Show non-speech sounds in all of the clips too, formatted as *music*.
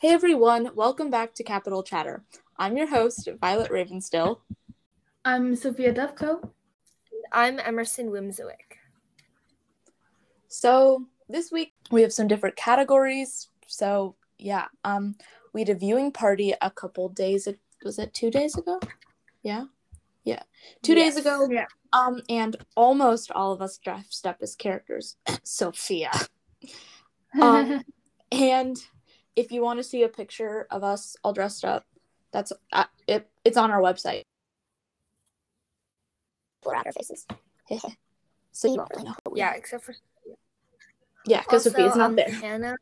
Hey everyone, welcome back to Capitol Chatter. I'm your host, Violet Ravenstill. I'm Sophia Dovko. I'm Emerson Wimzowick. So this week we have some different categories. So yeah, um, we had a viewing party a couple days. Was it two days ago? Yeah, yeah, two Yes. days ago. Yeah. Um, and almost all of us dressed up as characters. *clears throat* Sophia. *laughs* Um, And if you want to see a picture of us all dressed up, that's uh, it. It's on our website. Blur out our faces. *laughs* so you won't really know. who we Yeah, are. except for yeah, because also, Sophia's not um, there. Hannah.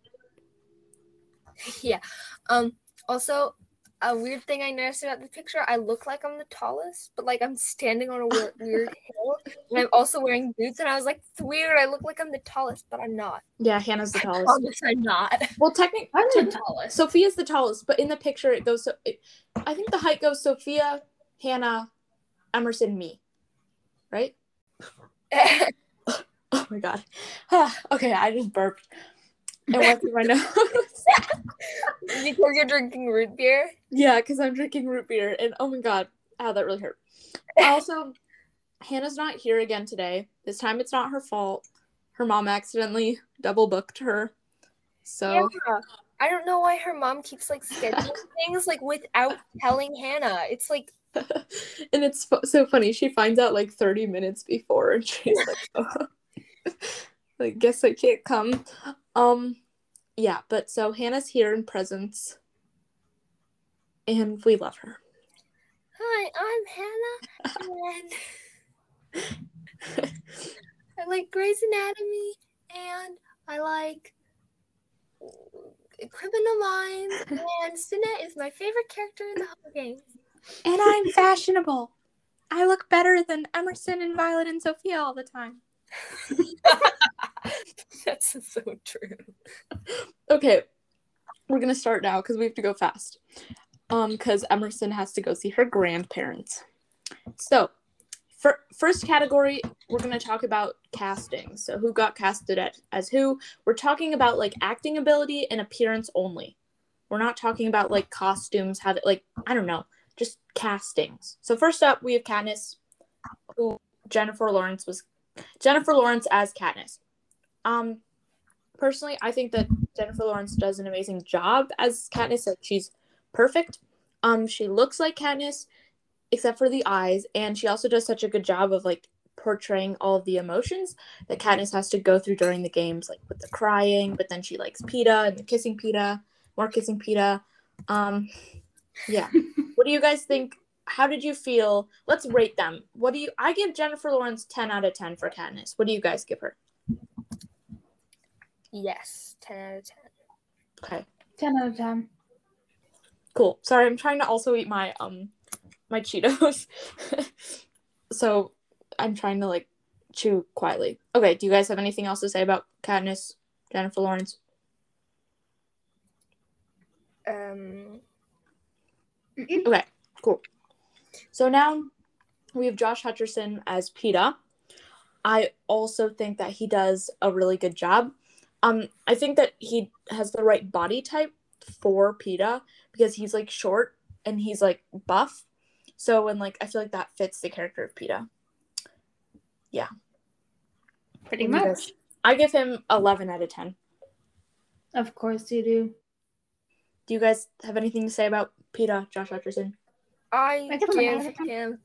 *laughs* yeah. Um. Also, a weird thing I noticed about the picture, I look like I'm the tallest, but like I'm standing on a weird, weird *laughs* hill, and I'm also wearing boots, and I was like, it's weird. I look like I'm the tallest, but I'm not. Yeah, Hannah's the I tallest. promise I'm not. *laughs* Well, technically, I'm the tallest. Sophia's the tallest, but in the picture it goes so. It, I think the height goes Sophia, Hannah, Emerson, me, right? *laughs* Oh my god. *sighs* okay, I just burped and went through my *laughs* nose. because you're drinking root beer. yeah, because I'm drinking root beer, and oh my god, ow, that really hurt. Also, Hannah's not here again today. This time it's not her fault. Her mom accidentally double booked her. So Yeah. I don't know why her mom keeps like scheduling *laughs* things like without telling Hannah. It's like *laughs* and it's so funny. She finds out like 30 minutes before, and she's like, oh. Like, guess I can't come. Um, yeah, but so Hannah's here in presence, and we love her. Hi, I'm Hannah, and I like Grey's Anatomy, and I like Criminal Minds, and Sinette is my favorite character in the whole game. and I'm fashionable. I look better than Emerson and Violet and Sophia all the time. *laughs* That's so true. Okay, we're gonna start now because we have to go fast. Um, because Emerson has to go see her grandparents. So, for first category, we're gonna talk about casting. So, who got casted at, as who? We're talking about like acting ability and appearance only. We're not talking about like costumes, have like I don't know, just castings. So first up, we have Katniss, who Jennifer Lawrence was Jennifer Lawrence as Katniss. Um, personally, I think that Jennifer Lawrence does an amazing job as Katniss. Like she's perfect. Um, she looks like Katniss, except for the eyes, and she also does such a good job of like portraying all of the emotions that Katniss has to go through during the games, like with the crying, but then she likes Peeta and the kissing Peeta, more kissing Peeta. Um, yeah. *laughs* what do you guys think? How did you feel? Let's rate them. What do you? I give Jennifer Lawrence ten out of ten for Katniss. What do you guys give her? Yes, ten out of ten. Okay. 10 out of 10. Cool. Sorry, I'm trying to also eat my um my Cheetos. *laughs* so I'm trying to like chew quietly. Okay, do you guys have anything else to say about Katniss, Jennifer Lawrence? Um, Okay, cool. So now we have Josh Hutcherson as Peeta. I also think that he does a really good job. Um, I think that he has the right body type for Peeta because he's like short and he's like buff. So and like I feel like that fits the character of Peeta. Yeah. Pretty What much. guys- I give him eleven out of ten. Of course you do. Do you guys have anything to say about Peeta, Josh Hutcherson? I I give him a nine out give of 10. him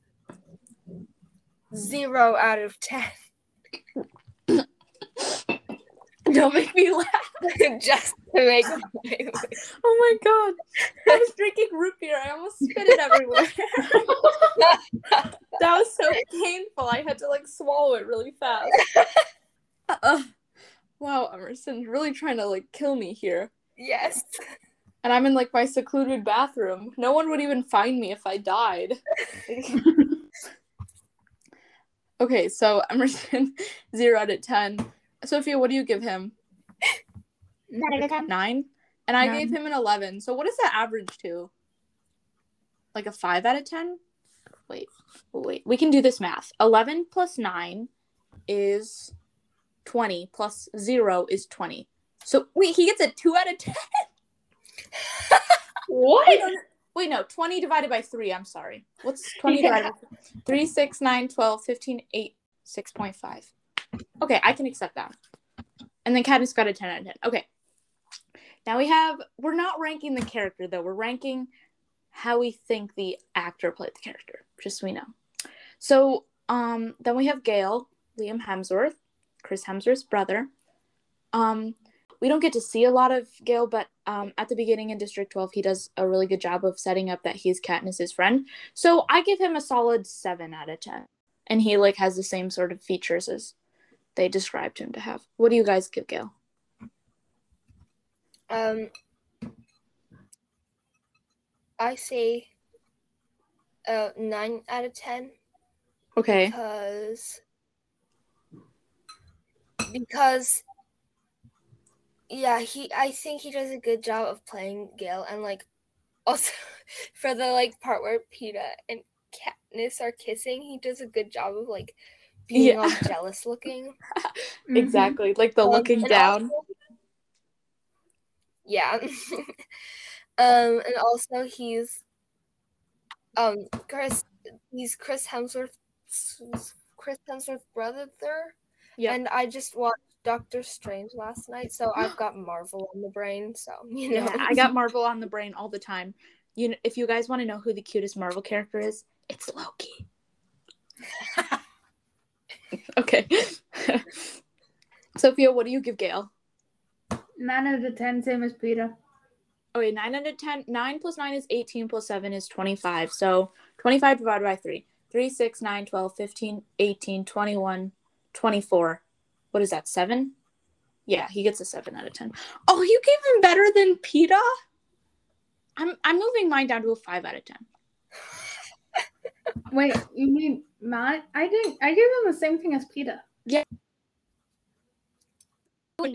zero out of ten. *laughs* Don't make me laugh. *laughs* Just to make my Oh my god. I was drinking root beer. I almost spit it everywhere. *laughs* that was so painful. I had to like swallow it really fast. Uh, wow, Emerson's really trying to like kill me here. yes. And I'm in like my secluded bathroom. No one would even find me if I died. *laughs* okay, so Emerson, *laughs* zero out of ten. Sophia, what do you give him? 9 out of 10. Nine? And I Nine. gave him an 11. So what is that average to? Like a 5 out of 10? Wait, wait. We can do this math. 11 plus 9 is 20, plus 0 is 20. So wait, he gets a 2 out of 10? *laughs* What? Wait, no, no- wait, no, 20 divided by 3. I'm sorry. What's 20 divided by 3? 3, 6, 9, 12, 15, 8, 6.5. Okay, I can accept that. And then Katniss got a 10 out of 10. Okay. Now we have, we're not ranking the character though. We're ranking how we think the actor played the character, just so we know. So um, then we have Gale, Liam Hemsworth, Chris Hemsworth's brother. Um, we don't get to see a lot of Gale, but um, at the beginning in District 12, he does a really good job of setting up that he's Katniss's friend. So I give him a solid 7 out of 10. And he like has the same sort of features as they described him to have. What do you guys give Gale? Um, I say uh nine out of ten Okay. because because yeah he I think he does a good job of playing Gale and like *laughs* also for the like part where Peeta and Katniss are kissing he does a good job of like being all *laughs* jealous looking Mhm. *laughs* Exactly. Like the Um, looking down. also- yeah. um, and also he's um Chris. He's Chris Hemsworth's Chris Hemsworth's brother. There. Yeah. And I just watched Doctor Strange last night, so I've got Marvel on the brain. So *laughs* you know, Yeah, I got Marvel on the brain all the time. You know, if you guys want to know who the cutest Marvel character is, it's Loki. *laughs* okay. *laughs* Sophia, what do you give Gale? Nine out of ten, same as Peter. Okay, 9 out of 10. 9 plus 9 is 18 plus 7 is 25. So 25 divided by 3. 3, 6, 9, 12, 15, 18, 21, 24. What is that, 7? Yeah, he gets a 7 out of 10. Oh, you gave him better than Peeta? I'm, I'm moving mine down to a 5 out of 10. *laughs* Wait, you mean Matt? I didn't. I gave him the same thing as Peter. Yeah. Oh,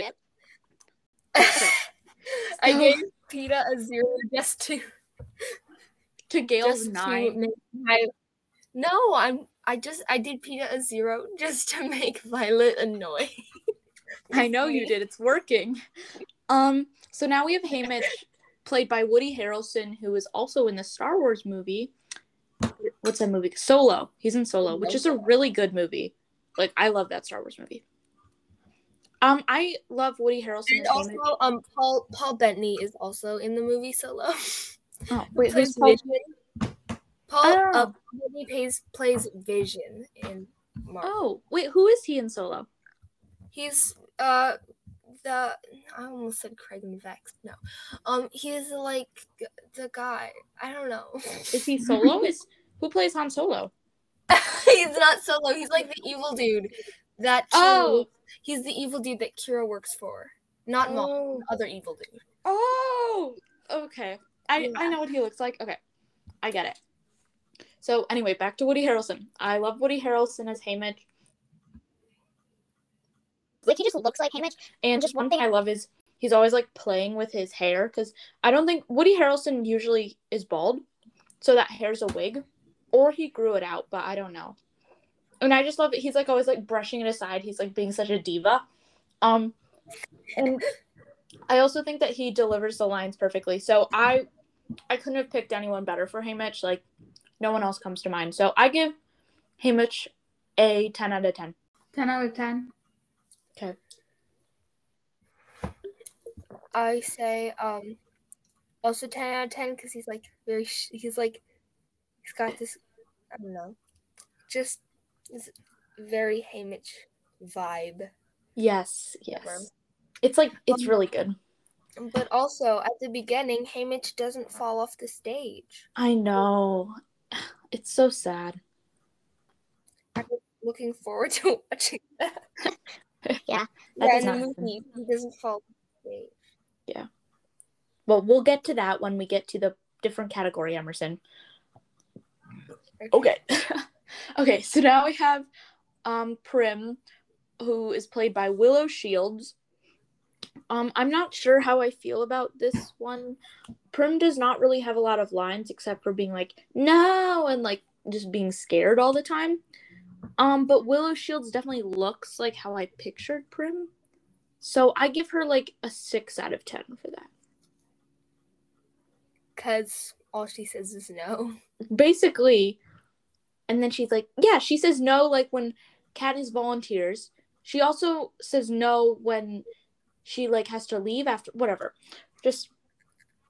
*laughs* I So- gave Peeta a zero just to To Gale's just 9. to make my. No, I'm. I just I did Peeta a zero *laughs* just to make Violet annoyed. *laughs* I know you did. It's working. Um, so now we have Haymitch, played by Woody Harrelson, who is also in the Star Wars movie. What's that movie? Solo. He's in Solo, which is a really good movie. Like I love that Star Wars movie. Um, I love Woody Harrelson And also, Haymitch. um, Paul Paul Bettany is also in the movie Solo. Oh, *laughs* wait, who's Paul? Vision. Paul Oh. uh, Paul Bettany plays plays Vision in Marvel. Oh, wait, who is he in Solo? He's uh the I almost said Craig and Vex. No, um, he's like the guy. I don't know. Is he *laughs* Solo? is who plays Han Solo? he's not Solo. He's like the evil dude that. Qi'ra, Oh, he's the evil dude that Qi'ra works for. Not Maul, oh, the other evil dude. oh, okay. I I know what he looks like. Okay, I get it. So anyway, back to Woody Harrelson. I love Woody Harrelson as Haymitch. Like he just looks like Haymitch. And just one thing I love is he's always like playing with his hair because I don't think Woody Harrelson usually is bald, so that hair's a wig, or he grew it out, but I don't know. And I just love it. He's like always like brushing it aside. He's like being such a diva. Um, and I also think that he delivers the lines perfectly. So I, I couldn't have picked anyone better for Haymitch. Like, no one else comes to mind. So I give Haymitch a ten out of ten. Ten out of ten. Okay. I say um also 10 out of 10 because he's like very sh- he's like he's got this I don't know just this very Haymitch vibe Yes, Never. yes. It's like it's Um, really good. but also at the beginning Haymitch doesn't fall off the stage I know. It's so sad. I'm looking forward *laughs* to watching that *laughs* Yeah, that yeah in the movie he doesn't fall the stage Well, we'll get to that when we get to the different category, Emerson. Okay. okay, *laughs* so now we have um Prim, who is played by Willow Shields. Um, I'm not sure how I feel about this one. Prim does not really have a lot of lines except for being like, no, and like just being scared all the time. Um, but Willow Shields definitely looks like how I pictured Prim. So I give her like a six out of ten for that. because all she says is no. basically and then she's like yeah she says no like when Katniss volunteers she also says no when she like has to leave after whatever. Just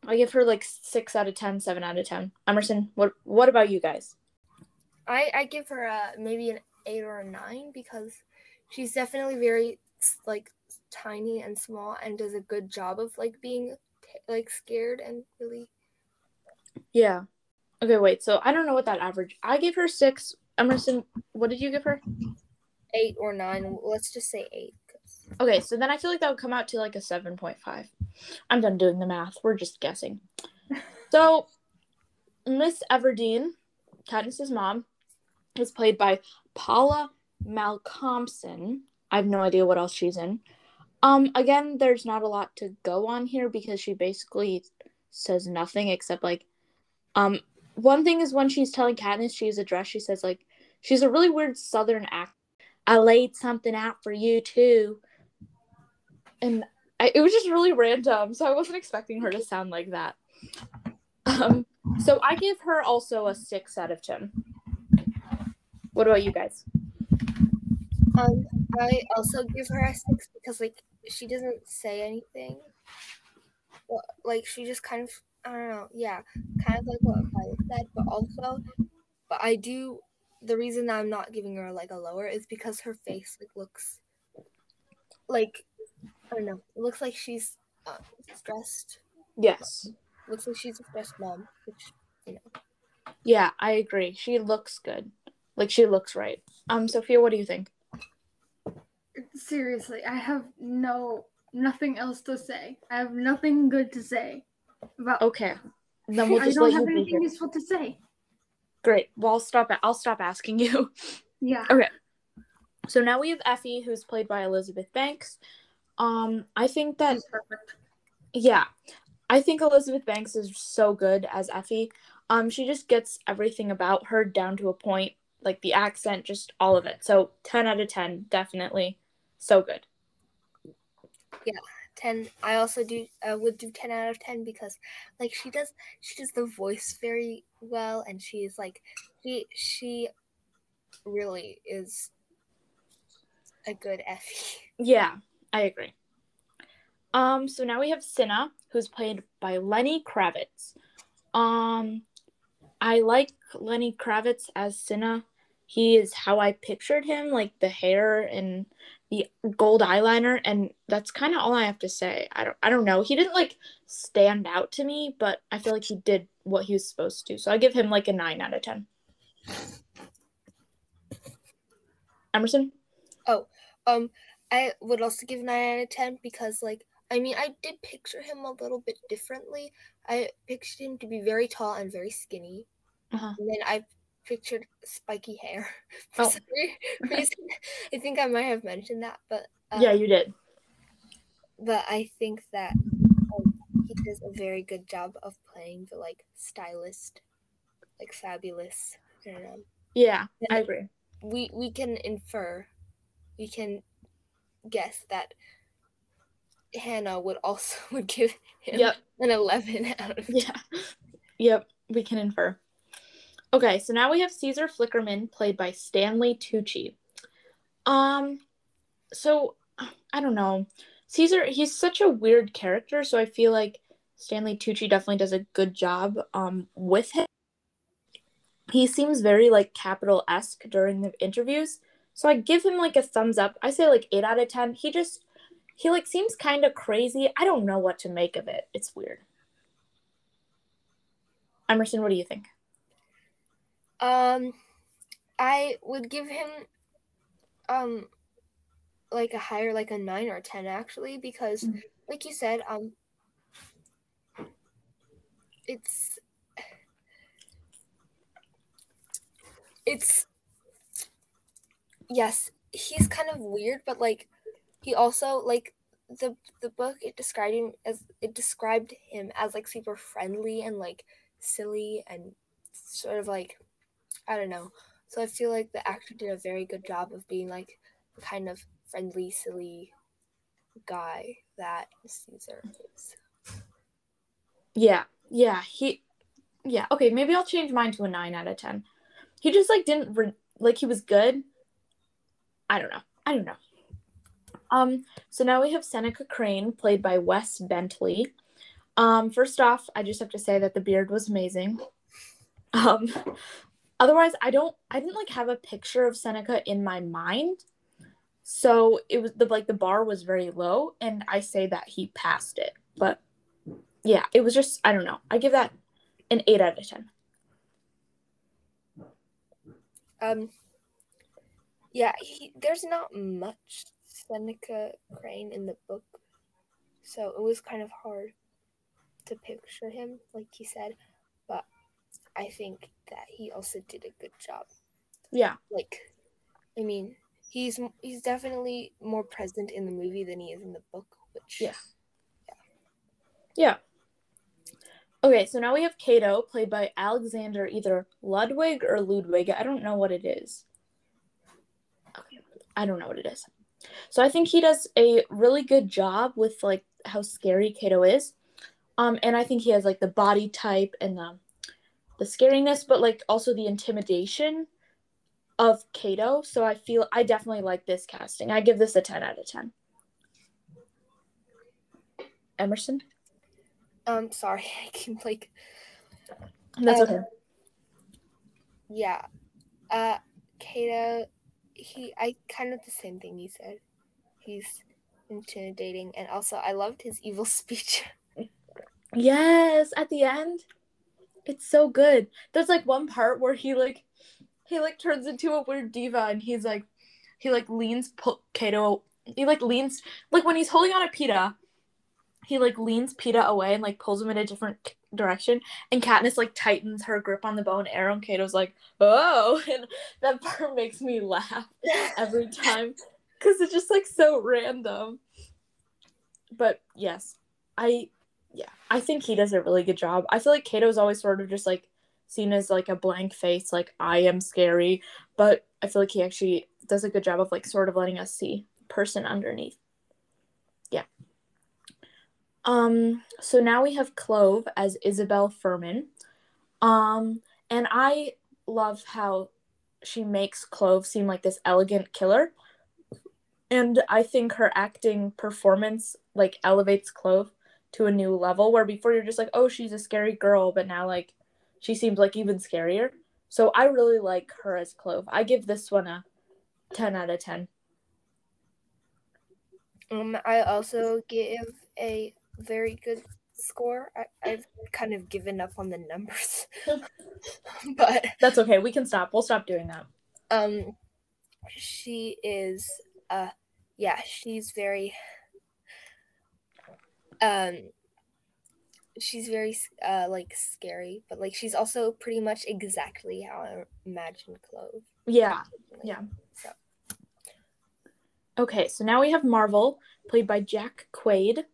i give her like six out of ten, seven out of 10 emerson what what about you guys? I I give her a maybe an eight or a nine because she's definitely very like tiny and small and does a good job of like being like scared and really yeah. Okay wait so i don't know what that average i gave her six. Emerson what did you give her? Eight or nine. Let's just say eight. Okay so then i feel like that would come out to like a 7.5 i'm done doing the math. We're just guessing. *laughs* So miss everdeen katniss's mom is played by paula malcomson. I have no idea what else she's in. Um again there's not a lot to go on here because she basically says nothing except like um one thing is when she's telling katniss she's a dress she says like she's a really weird southern accent i laid something out for you too and I, it was just really random so i wasn't expecting her to sound like that um so i give her also a six out of ten what about you guys Um, I also give her a six because like she doesn't say anything. Like she just kind of I don't know, yeah, kind of like what Violet said, but also, but I do. The reason I'm not giving her like a lower is because her face like looks like I don't know. It looks like she's uh, stressed. yes Looks like she's a stressed mom, which you know. yeah i agree she looks good like she looks right um sophia what do you think Seriously, I have no nothing else to say. I have nothing good to say about. okay then we'll just I don't let have you anything useful to say. great well i'll stop i'll stop asking you Yeah. *laughs* Okay. So now we have effie who's played by elizabeth banks um i think that yeah. I think elizabeth banks is so good as effie. Um she just gets everything about her down to a point like the accent just all of it. So 10 out of 10 definitely so good. Yeah, ten. I also do uh, would do ten out of ten because like she does she does the voice very well and she is like she she really is a good Effie. yeah i agree. Um so now we have cinna who's played by lenny kravitz. Um i like lenny kravitz as cinna. He is how i pictured him like the hair and the gold eyeliner and that's kind of all i have to say. I don't i don't know. He didn't like stand out to me but i feel like he did what he was supposed to so i give him like a 9 out of 10 emerson? Oh, Um, I would also give nine out of ten because like I mean I did picture him a little bit differently. I pictured him to be very tall and very skinny, Uh-huh. and then I pictured spiky hair. *laughs* For Oh. some *laughs* reason, I think I might have mentioned that, but uh, yeah you did but I think that um, he does a very good job of playing the like stylist, like fabulous. I don't know. yeah i agree We we can infer, we can guess that Hannah would also *laughs* would give him yep an eleven *laughs* out of Yeah. Yep, we can infer. Okay, so now we have Caesar Flickerman played by Stanley Tucci. Um so I don't know. Caesar he's such a weird character, so I feel like Stanley Tucci definitely does a good job um with him. He seems very like Capitol esque during the interviews. So I give him like a thumbs up. I say like eight out of ten. He just he like seems kind of crazy. I don't know what to make of it. It's weird. Emerson, what do you think? Um, I would give him um like a higher, like a nine or a ten actually, because Mhm. like you said, um, it's it's yes, he's kind of weird, but like he also like the the book it described him as it described him as like super friendly and like silly and sort of like I don't know. So I feel like the actor did a very good job of being like kind of friendly, silly guy that Caesar is. Yeah, yeah, he yeah, okay, maybe I'll change mine to a 9 out of 10. He just like didn't re- like he was good. I don't know. I don't know. Um so now we have Seneca Crane played by Wes Bentley. Um first off, I just have to say that the beard was amazing. Um otherwise I don't I didn't like have a picture of Seneca in my mind. So it was the like the bar was very low and I say that he passed it. But yeah, it was just I don't know. I give that an 8 out of 10. Um, yeah, he, there's not much Seneca Crane in the book, so it was kind of hard to picture him, like he said. But I think that he also did a good job. Yeah. Like, I mean, he's he's definitely more present in the movie than he is in the book, which Yeah. Yeah. Okay, so now we have Cato, played by Alexander either Ludwig or Ludwig. I don't know what it is. I don't know what it is. So I think he does a really good job with like how scary Cato is. Um, and I think he has like the body type and the the scariness, but like also the intimidation of Cato. So I feel I definitely like this casting. I give this a 10 out of 10. Emerson? Um, sorry, *laughs* I can like That's Um, okay. yeah. Uh, Cato, he I kind of the same thing you said. He's intimidating, and also I loved his evil *laughs* speech. Yes, at the end. It's so good. There's like one part where he like he like turns into a weird diva and he's like he like leans pu- Cato he like leans like when he's holding on a Peeta he like leans Peeta away and like pulls him in a different direction and Katniss like tightens her grip on the bow and arrow and Cato's like oh *laughs* and that part makes me laugh every *laughs* time because it's just like so random but yes I yeah, I think he does a really good job. I feel like Cato's always sort of just like seen as like a blank face, like I am scary, but I feel like he actually does a good job of like sort of letting us see the person underneath. Um so now we have Clove as Isabelle Fuhrman. Um and I love how she makes Clove seem like this elegant killer. And I think her acting performance like elevates Clove to a new level where before you're just like, oh, she's a scary girl, but now like she seems like even scarier. So I really like her as Clove. I give this one a 10 out of 10. Um, I also give a very good score. I, I've kind of given up on the numbers, *laughs* but That's okay. We can stop. We'll stop doing that. um, she is uh, yeah, she's very um she's very uh like scary but like she's also pretty much exactly how i imagined clove Yeah. Yeah. so Okay, so now we have Marvel, played by Jack Quaid.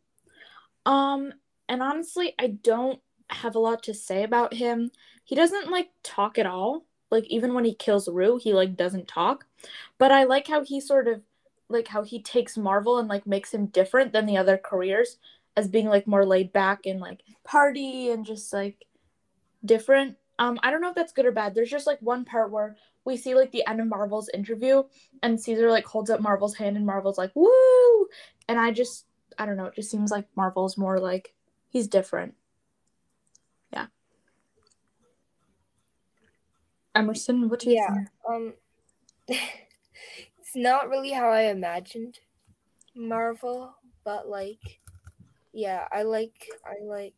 Um, and honestly, I don't have a lot to say about him. He doesn't like talk at all. Like even when he kills Rue, he like doesn't talk. But I like how he sort of like how he takes Marvel and like makes him different than the other careers as being like more laid back and like party and just like different. Um, I don't know if that's good or bad. There's just like one part where we see like the end of Marvel's interview and Caesar like holds up Marvel's hand and Marvel's like woo and I just I don't know it just seems like Marvel's more like he's different yeah Emerson what do you Yeah. think um *laughs* it's not really how i imagined marvel but like yeah i like i like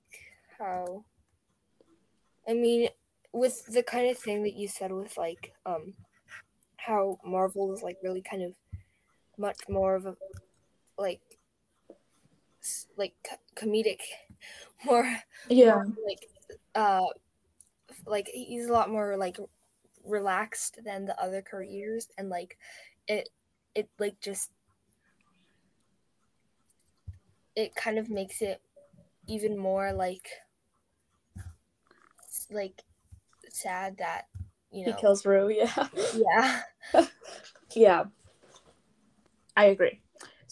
how i mean with the kind of thing that you said with like um how marvel is like really kind of much more of a like like comedic *laughs* more yeah. like uh like he's a lot more like relaxed than the other careers and like it it like just it kind of makes it even more like like sad that you know he kills Rue *laughs* yeah. Yeah. *laughs* Yeah. I agree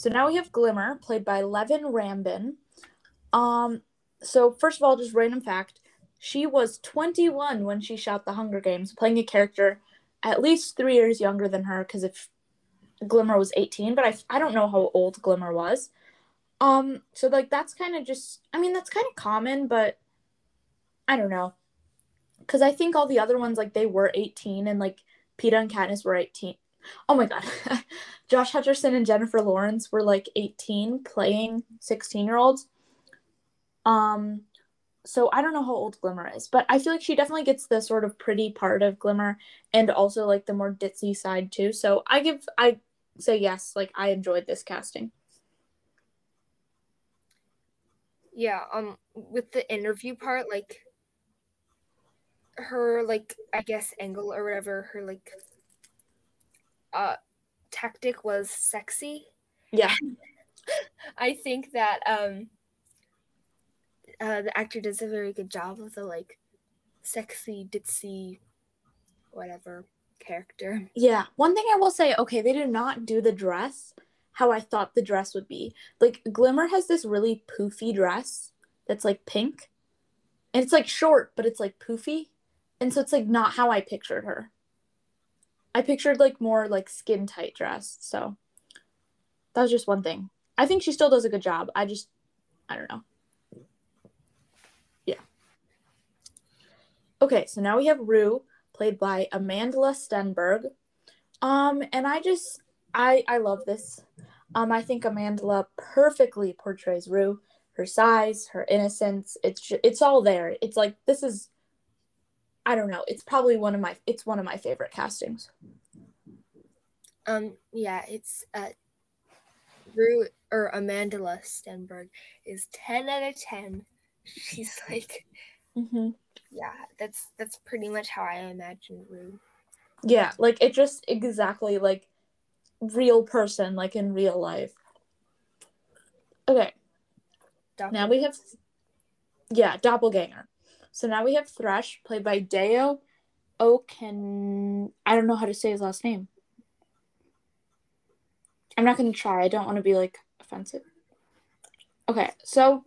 so now we have Glimmer played by Leven Rambin um so first of all, just random fact: she was 21 when she shot The Hunger Games, playing a character at least three years younger than her. Because if Glimmer was 18, but I I don't know how old Glimmer was. Um, so like that's kind of just I mean that's kind of common, but I don't know. Cuz I think all the other ones like they were 18 and like Peeta and Katniss were 18. Oh my god. *laughs* Josh Hutcherson and Jennifer Lawrence were like 18 playing 16-year-olds. Um so I don't know how old Glimmer is, but I feel like she definitely gets the sort of pretty part of Glimmer and also like the more ditzy side too. So I give I say yes, like I enjoyed this casting. Yeah, um with the interview part, like her like I guess angle or whatever, her like uh tactic was sexy. Yeah. *laughs* I think that um uh the actor does a very good job of the like sexy ditzy whatever character. Yeah. One thing I will say, okay, they did not do the dress how I thought the dress would be. Like Glimmer has this really poofy dress that's like pink. And it's like short, but it's like poofy. And so it's like not how I pictured her. I pictured like more like skin tight dress. So that was just one thing. I think she still does a good job. I just I don't know. Yeah. Okay, so now we have Rue, played by Amandla Stenberg. Um, and I just I I love this. Um, I think Amanda perfectly portrays Rue. Her size, her innocence, it's it's all there. It's like this is I don't know. It's probably one of my it's one of my favorite castings. Um yeah, it's uh Rue or Amandla Stenberg is 10 out of 10. She's *laughs* like Mm-hmm. yeah, that's that's pretty much how I imagine Rue. Yeah, like it just exactly like real person, like in real life. Okay, now we have yeah, doppelganger. So now we have Thresh, played by Deo Oken. I don't know how to say his last name. I'm not gonna try. I don't want to be like offensive. Okay, so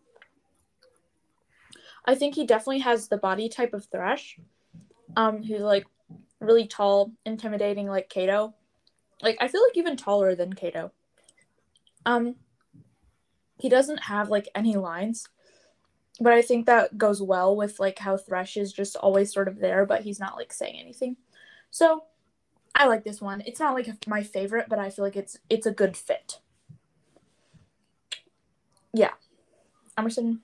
I think he definitely has the body type of Thresh. Um, who's like really tall, intimidating, like Cato. Like I feel like even taller than Cato. Um, he doesn't have like any lines, but I think that goes well with like how Thresh is just always sort of there, but he's not like saying anything. So I like this one. It's not like my favorite, but I feel like it's it's a good fit. Yeah, Emerson.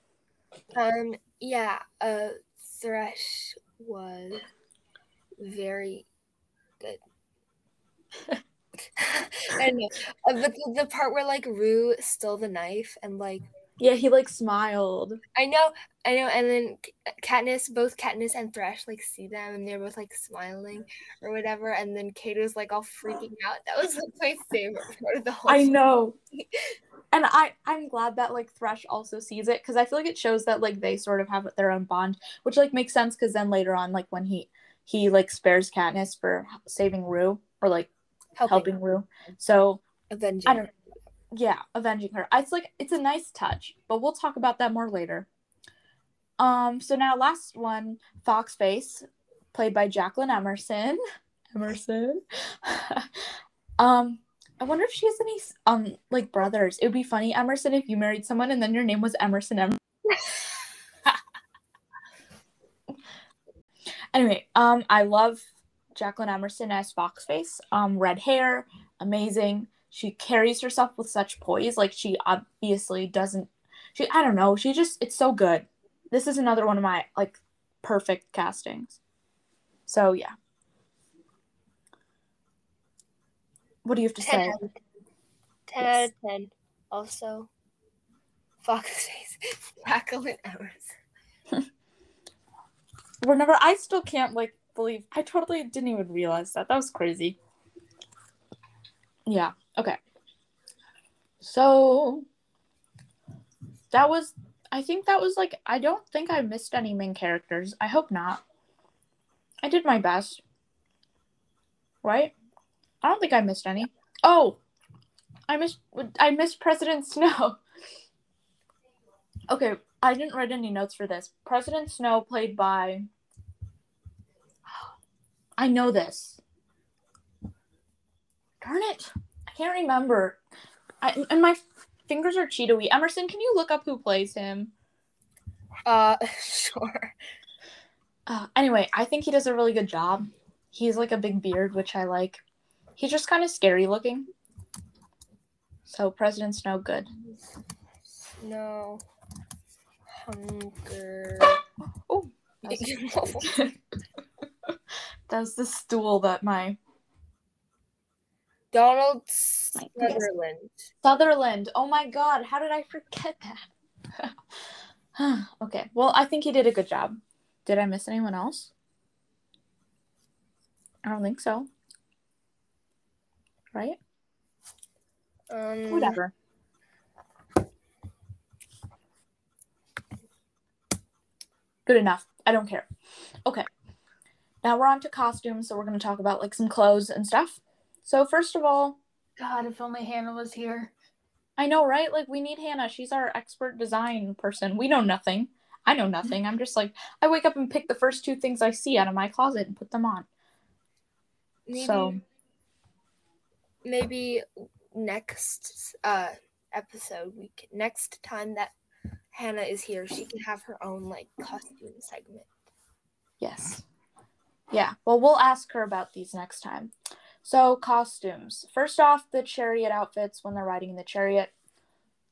Um yeah, uh Thresh was very good. *laughs* I know. Uh, but the, the part where like Rue stole the knife and like Yeah, he like smiled. I know, I know, and then Katniss, both Katniss and Thresh like see them and they're both like smiling or whatever, and then Cato's like all freaking out. That was like my favorite part of the whole. I know. *laughs* And I I'm glad that like Thresh also sees it because I feel like it shows that like they sort of have their own bond, which like makes sense because then later on like when he he like spares Katniss for saving Rue or like helping, Rue. So avenging. I don't yeah, avenging her. It's like it's a nice touch, but we'll talk about that more later. Um, so now last one, Foxface, played by Jacqueline Emerson. *laughs* Emerson. *laughs* um, I wonder if she has any um like brothers. It would be funny, Emerson, if you married someone and then your name was Emerson Emerson. *laughs* anyway, um, I love Jacqueline Emerson as Foxface. Um, red hair, amazing. She carries herself with such poise. Like she obviously doesn't. She I don't know. She just it's so good. This is another one of my like perfect castings. So yeah. What do you have to 10 say? of 10 out of 10. Also, Foxface, *laughs* Jacqueline Emerson. Whenever I still can't like believe I totally didn't even realize that. That was crazy. Yeah. Okay. So that was I think that was like I don't think I missed any main characters. I hope not. I did my best. Right? I don't think I missed any. Oh. I missed I missed President Snow. *laughs* Okay, I didn't write any notes for this. President Snow played by. I know this. Darn it! I can't remember. I, and my fingers are Cheeto-y. Emerson, can you look up who plays him? Uh, *laughs* sure. Uh, anyway, I think he does a really good job. He's like a big beard, which I like. He's just kind of scary looking. So President's no good. No. Hunger. Oh, that's *laughs* the stool that my Donald Sutherland. Sutherland. Oh my God, how did I forget that? *sighs* okay, well, I think he did a good job. Did I miss anyone else? I don't think so. Right? Um, Whatever. Good enough. I don't care. Okay. Now we're on to costumes, so we're going to talk about like some clothes and stuff. So first of all, God, if only Hannah was here. I know, right? Like we need Hannah. She's our expert design person. We know nothing. I know nothing. I'm just like I wake up and pick the first two things I see out of my closet and put them on. Maybe, So maybe next uh episode we can, next time that Hannah is here, she can have her own like costume segment. Yes. Yeah. Well, we'll ask her about these next time. So, costumes. First off, the chariot outfits when they're riding in the chariot.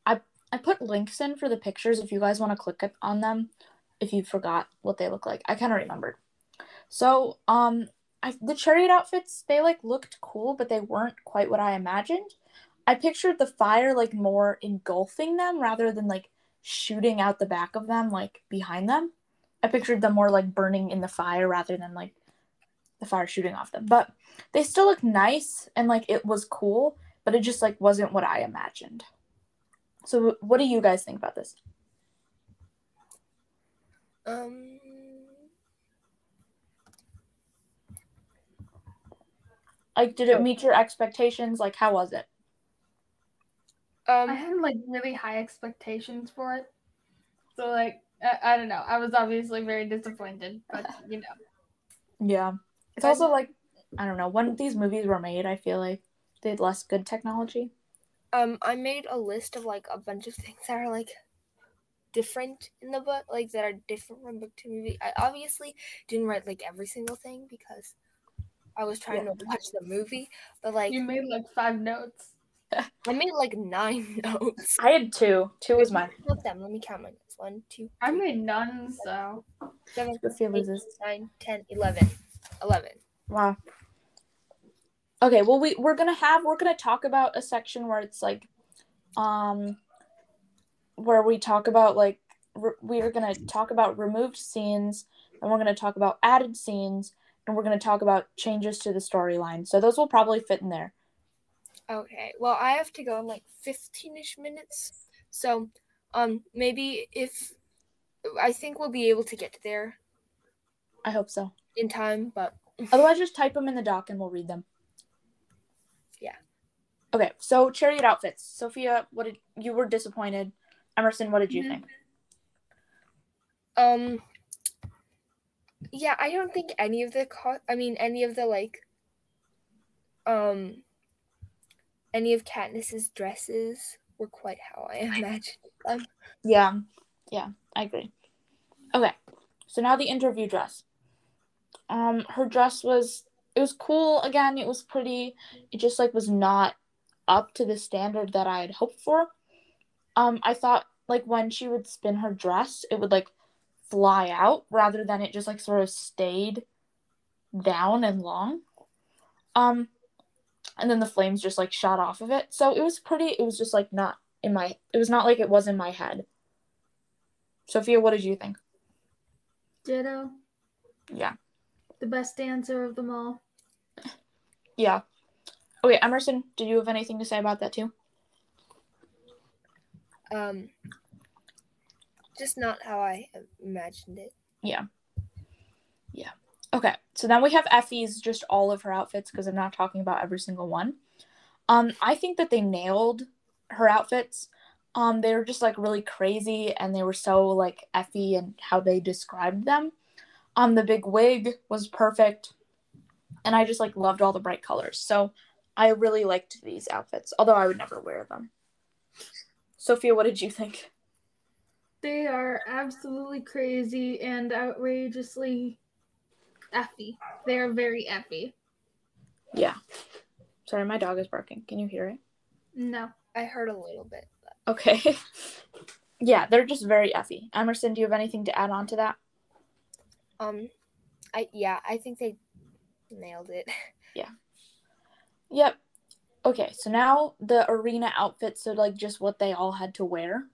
I I put links in for the pictures if you guys want to click on them if you forgot what they look like. I kind of remembered. So, um I, the chariot outfits, they like looked cool, but they weren't quite what I imagined. I pictured the fire like more engulfing them rather than like shooting out the back of them like behind them. I pictured them more like burning in the fire rather than like the fire shooting off them. But they still look nice and like it was cool, but it just like wasn't what I imagined. So what do you guys think about this? Um, Like did it meet your expectations? Like how was it? Um I had like really high expectations for it. So like I, I don't know. I was obviously very disappointed, but *laughs* you know. Yeah. It's also like I don't know, when these movies were made, I feel like they had less good technology. um, I made a list of like a bunch of *laughs* things that are like different in the book, like that are different from book to movie. I obviously didn't write like every single thing because I was trying to watch the movie, but like You made like five notes. *laughs* I made like nine *laughs* notes. I had two. Two was mine. Count them. Let me count my notes. One, two, I made none, so seven, Sophia eight, loses. nine, ten, eleven. Eleven. Wow. Okay, well we we're gonna have we're gonna talk about a section where it's like, um, where we talk about like re- we are gonna talk about removed scenes, and we're gonna talk about added scenes, and we're gonna talk about changes to the storyline. So those will probably fit in there. Okay. Well, I have to go in like 15ish minutes. So, um maybe if I think we'll be able to get there I hope so. In time, but *laughs* Otherwise, just type them in the doc and we'll read them. Yeah. Okay, so chariot outfits. Sophia, what did you were disappointed? Emerson, what did you Mhm. think? um yeah, I don't think any of the co- I mean any of the like um any of Katniss's dresses were quite how I *laughs* imagined them. Yeah, yeah, I agree. Okay, so now the interview dress. Um, her dress was it was cool. Again, it was pretty. It just like was not up to the standard that I had hoped for. Um, I thought like when she would spin her dress, it would like fly out rather than it just like sort of stayed down and long. Um, and then the flames just like shot off of it. So it was pretty. It was just like not in my. It was not like it was in my head. Sophia, what did you think? Ditto. Yeah. The best dancer of them all. Yeah. Okay, Emerson, did you have anything to say about that too? Um just not how I imagined it. Yeah. Yeah. Okay. So then we have Effie's just all of her outfits because I'm not talking about every single one. Um, I think that they nailed her outfits. Um, they were just like really crazy and they were so like Effie and how they described them. Um, the big wig was perfect, and I just like loved all the bright colors. So I really liked these outfits, although I would never wear them. Sophia, what did you think? They are absolutely crazy and outrageously effy. They are very effy. Yeah. Sorry, my dog is barking. Can you hear it? No. I heard a little bit. Okay. *laughs* yeah, they're just very effy. Emerson, do you have anything to add on to that? Um, I yeah, I think they nailed it. *laughs* Yeah. Yep. Okay, so now the arena outfits, so like just what they all had to wear.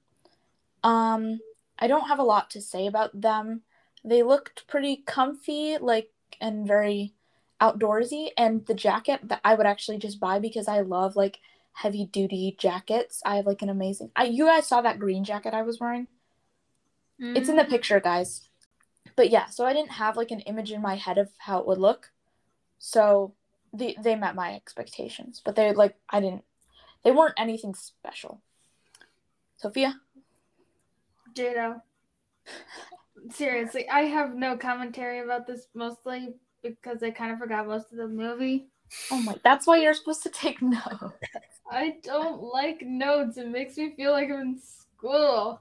Um, I don't have a lot to say about them. They looked pretty comfy, like and very outdoorsy. And the jacket that I would actually just buy because I love like heavy duty jackets. I have like an amazing. I you guys saw that green jacket I was wearing? It's in the picture, guys. But yeah, so I didn't have like an image in my head of how it would look. So they they met my expectations, but they like I didn't. They weren't anything special. Sophia, Jado. Seriously, I have no commentary about this mostly because I kind of forgot most of the movie. oh my, that's why you're supposed to take *laughs* notes. I don't like notes. It makes me feel like I'm in school.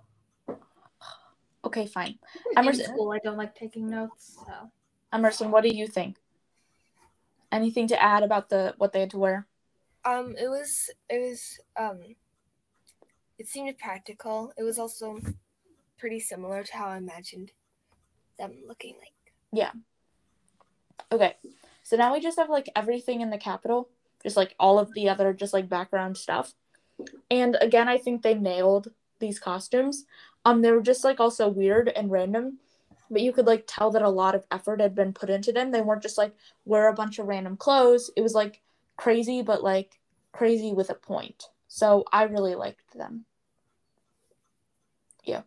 Okay, fine. In Emerson- school, I don't like taking notes. So Emerson, what do you think? Anything to add about the what they had to wear? Um, it was it was um, it seemed practical. It was also pretty similar to how I imagined them looking like. Yeah. Okay, so now we just have like everything in the Capitol, just like all of the other just like background stuff. And again, I think they nailed these costumes. Um, they were just like also weird and random, but you could like tell that a lot of effort had been put into them. They weren't just like wear a bunch of random clothes. It was like crazy, but like crazy with a point. So I really liked them. Yeah.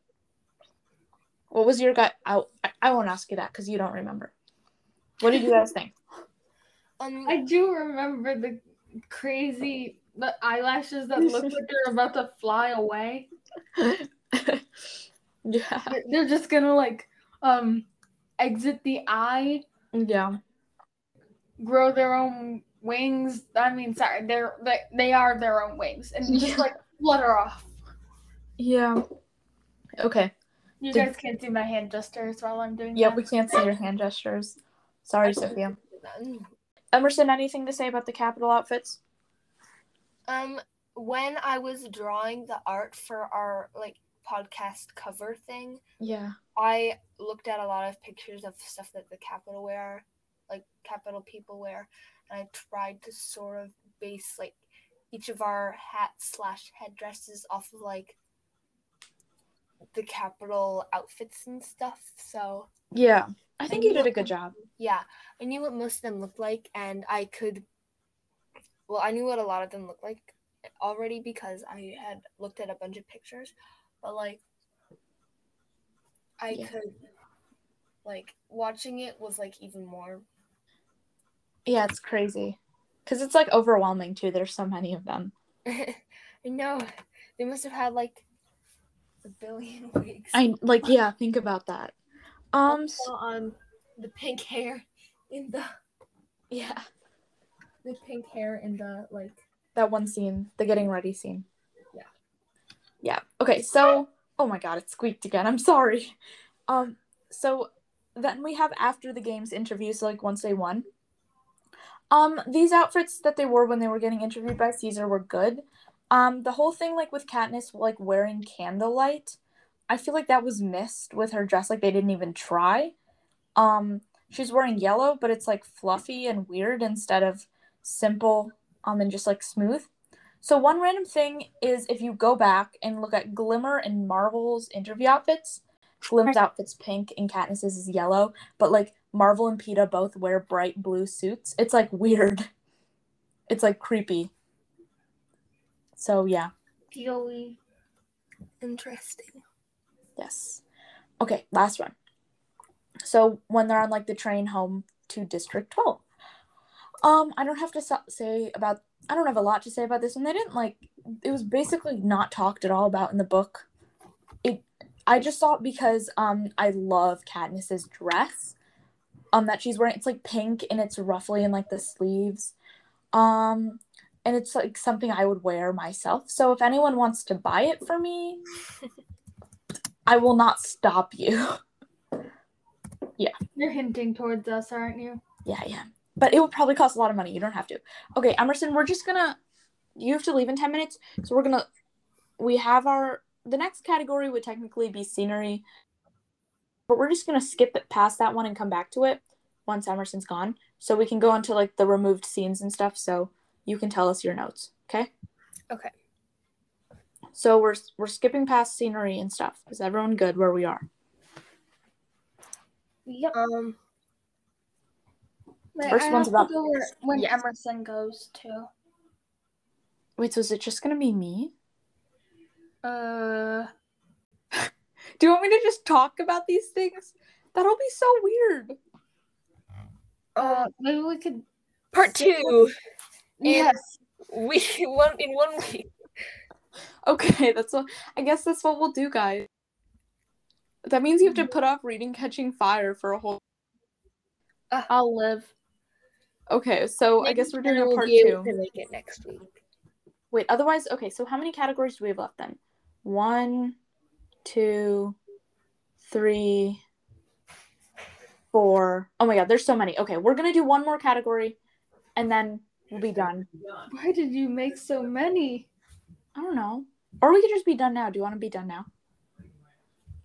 What was your guy? I I won't ask you that because you don't remember. What did you guys think? *laughs* Um, I do remember the crazy the eyelashes that look like they're about to fly away. *laughs* *laughs* yeah. They're- They're just gonna like um exit the eye, Yeah. grow their own wings. I mean, sorry, they're they, they are their own wings, and just Yeah. like flutter off. Yeah. Okay. You Did- guys can't see my hand gestures while I'm doing Yeah, that. we can't see your hand gestures. Sorry, Sophia. Emerson, anything to say about the Capitol outfits? Um, when I was drawing the art for our like podcast cover thing, Yeah. I looked at a lot of pictures of stuff that the Capitol wear, like Capitol people wear, and I tried to sort of base like each of our hats slash headdresses off of like the Capitol outfits and stuff. So Yeah. I think you did a good job. yeah, I knew what most of them looked like, and I could. Well, I knew what a lot of them looked like already because I had looked at a bunch of pictures, but like, I Yeah. could, like, watching it was like even more. Yeah, it's crazy. Because it's like overwhelming too. There's so many of them. *laughs* I know they must have had like a billion *laughs* wigs. I like yeah, think about that. Um Also, um, the pink hair in the yeah. the pink hair in the like. That one scene, the getting ready scene. Yeah. Okay, so oh my god, it squeaked again. I'm sorry. Um so then we have after the games interviews like once they won. Um these outfits that they wore when they were getting interviewed by Caesar were good. Um the whole thing like with Katniss like wearing candlelight, I feel like that was missed with her dress like they didn't even try. Um she's wearing yellow, but it's like fluffy and weird instead of simple um and just like smooth. So one random thing is if you go back and look at Glimmer and Marvel's interview outfits, Glimmer's outfit's pink and Katniss's is yellow, but like Marvel and Peeta both wear bright blue suits. It's like weird. *laughs* It's like creepy. So yeah, POE. Interesting. yes. Okay, last one. So when they're on like the train home to District 12. Um, I don't have to so- say about I don't have a lot to say about this one. They didn't like it was basically not talked at all about in the book. It I just saw it because um I love Katniss's dress. Um that she's wearing it's like pink and it's roughly in like the sleeves. Um and it's like something I would wear myself. So if anyone wants to buy it for me, *laughs* I will not stop you. Yeah. You're hinting towards us, aren't you? Yeah, yeah. But it would probably cost a lot of money. You don't have to. Okay, Emerson, we're just gonna you have to leave in 10 minutes. So we're gonna we have our the next category would technically be scenery. But we're just gonna skip it past that one and come back to it once Emerson's gone. So we can go into like the removed scenes and stuff. So you can tell us your notes. Okay? Okay. So we're we're skipping past scenery and stuff. Is everyone good where we are? Yep. Um. Wait, First I one's have about- to go where, when Yes. Emerson goes too. Wait, so is it just gonna be me? Uh, *laughs* Do you want me to just talk about these things? That'll be so weird. uh, maybe we could. Part two. Yes. We *laughs* one in one week. *laughs* Okay, that's what I guess that's what we'll do, guys. That means you have to put off reading Catching Fire for a whole. I'll live. Okay, so I guess we're doing a part two. to make it next week. Wait, otherwise, okay, so how many categories do we have left then? One, two, three, four. Oh my god, there's so many. Okay, we're gonna do one more category and then we'll be done. Why did you make so many? I don't know. Or we could just be done now. Do you want to be done now?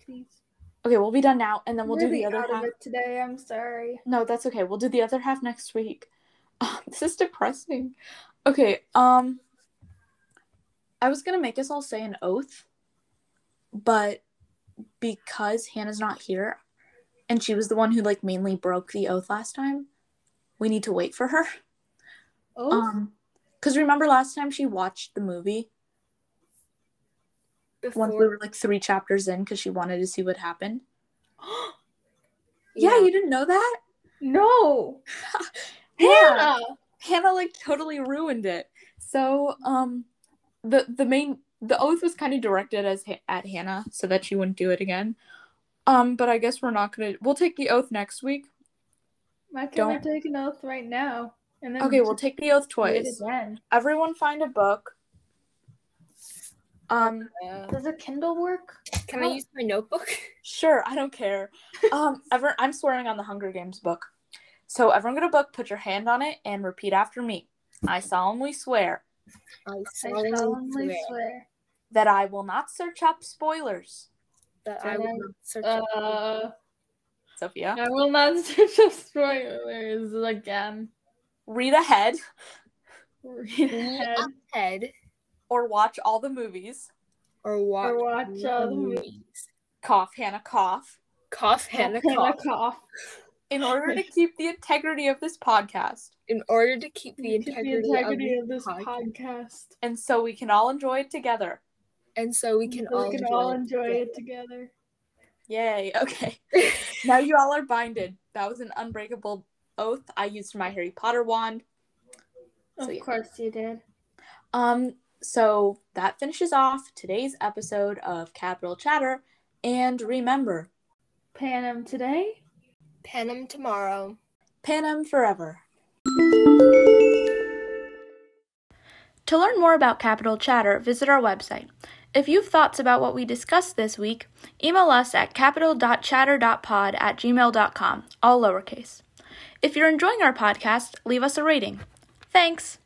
Please. Okay, we'll be done now and then we'll do the other half. today. I'm sorry. No, that's okay. We'll do the other half next week. *laughs* this is depressing. Okay, um I was to make us all say an oath, but because Hannah's not here and she was the one who like mainly broke the oath last time, we need to wait for her. Oh, Um cuz remember last time she watched the movie Before, once we were like 3 chapters in cuz she wanted to see what happened. *gasps* yeah, you didn't know that? no, *laughs* Hannah! Hannah. Like totally ruined it. So um, the the main the oath was kind of directed as at Hannah so that she wouldn't do it again. Um, but I guess we're not gonna. We'll take the oath next week. Why can't Don't- take an oath right now? And then Okay, we'll take the oath twice. again. Everyone find a book. Um Uh, Does a Kindle work? can I use my notebook? Sure, I don't care. Um, *laughs* ever, I'm swearing on the Hunger Games book. So everyone get a book, put your hand on it, and repeat after me. I solemnly swear I I solemnly solemnly swear swear. that I will not search up spoilers. that I will not search up Uh, Sophia, I will not *laughs* search up spoilers again. read ahead Read the ahead head or watch all the movies. or watch, or watch all the movies. movies. Cough, Hannah, cough. Cough, Hannah, Hannah cough. cough. In order to *laughs* keep the integrity of this podcast, In order to keep the Keep integrity, the integrity of, of this podcast. podcast. and so we can all enjoy it together. and so we can So all we can enjoy, all it enjoy together. it together. Yay! *laughs* Okay, *laughs* now you all are binded. That was an unbreakable oath. I used my Harry Potter wand. Of So, yeah. course you did. Um, so that finishes off today's episode of Capitol Chatter. And remember, Panem today. Panem tomorrow. Panem forever. To learn more about Capitol Chatter, visit our website. If you have thoughts about what we discussed this week, email us at capital.chatter.pod at gmail.com, all lowercase. If you're enjoying our podcast, leave us a rating. Thanks!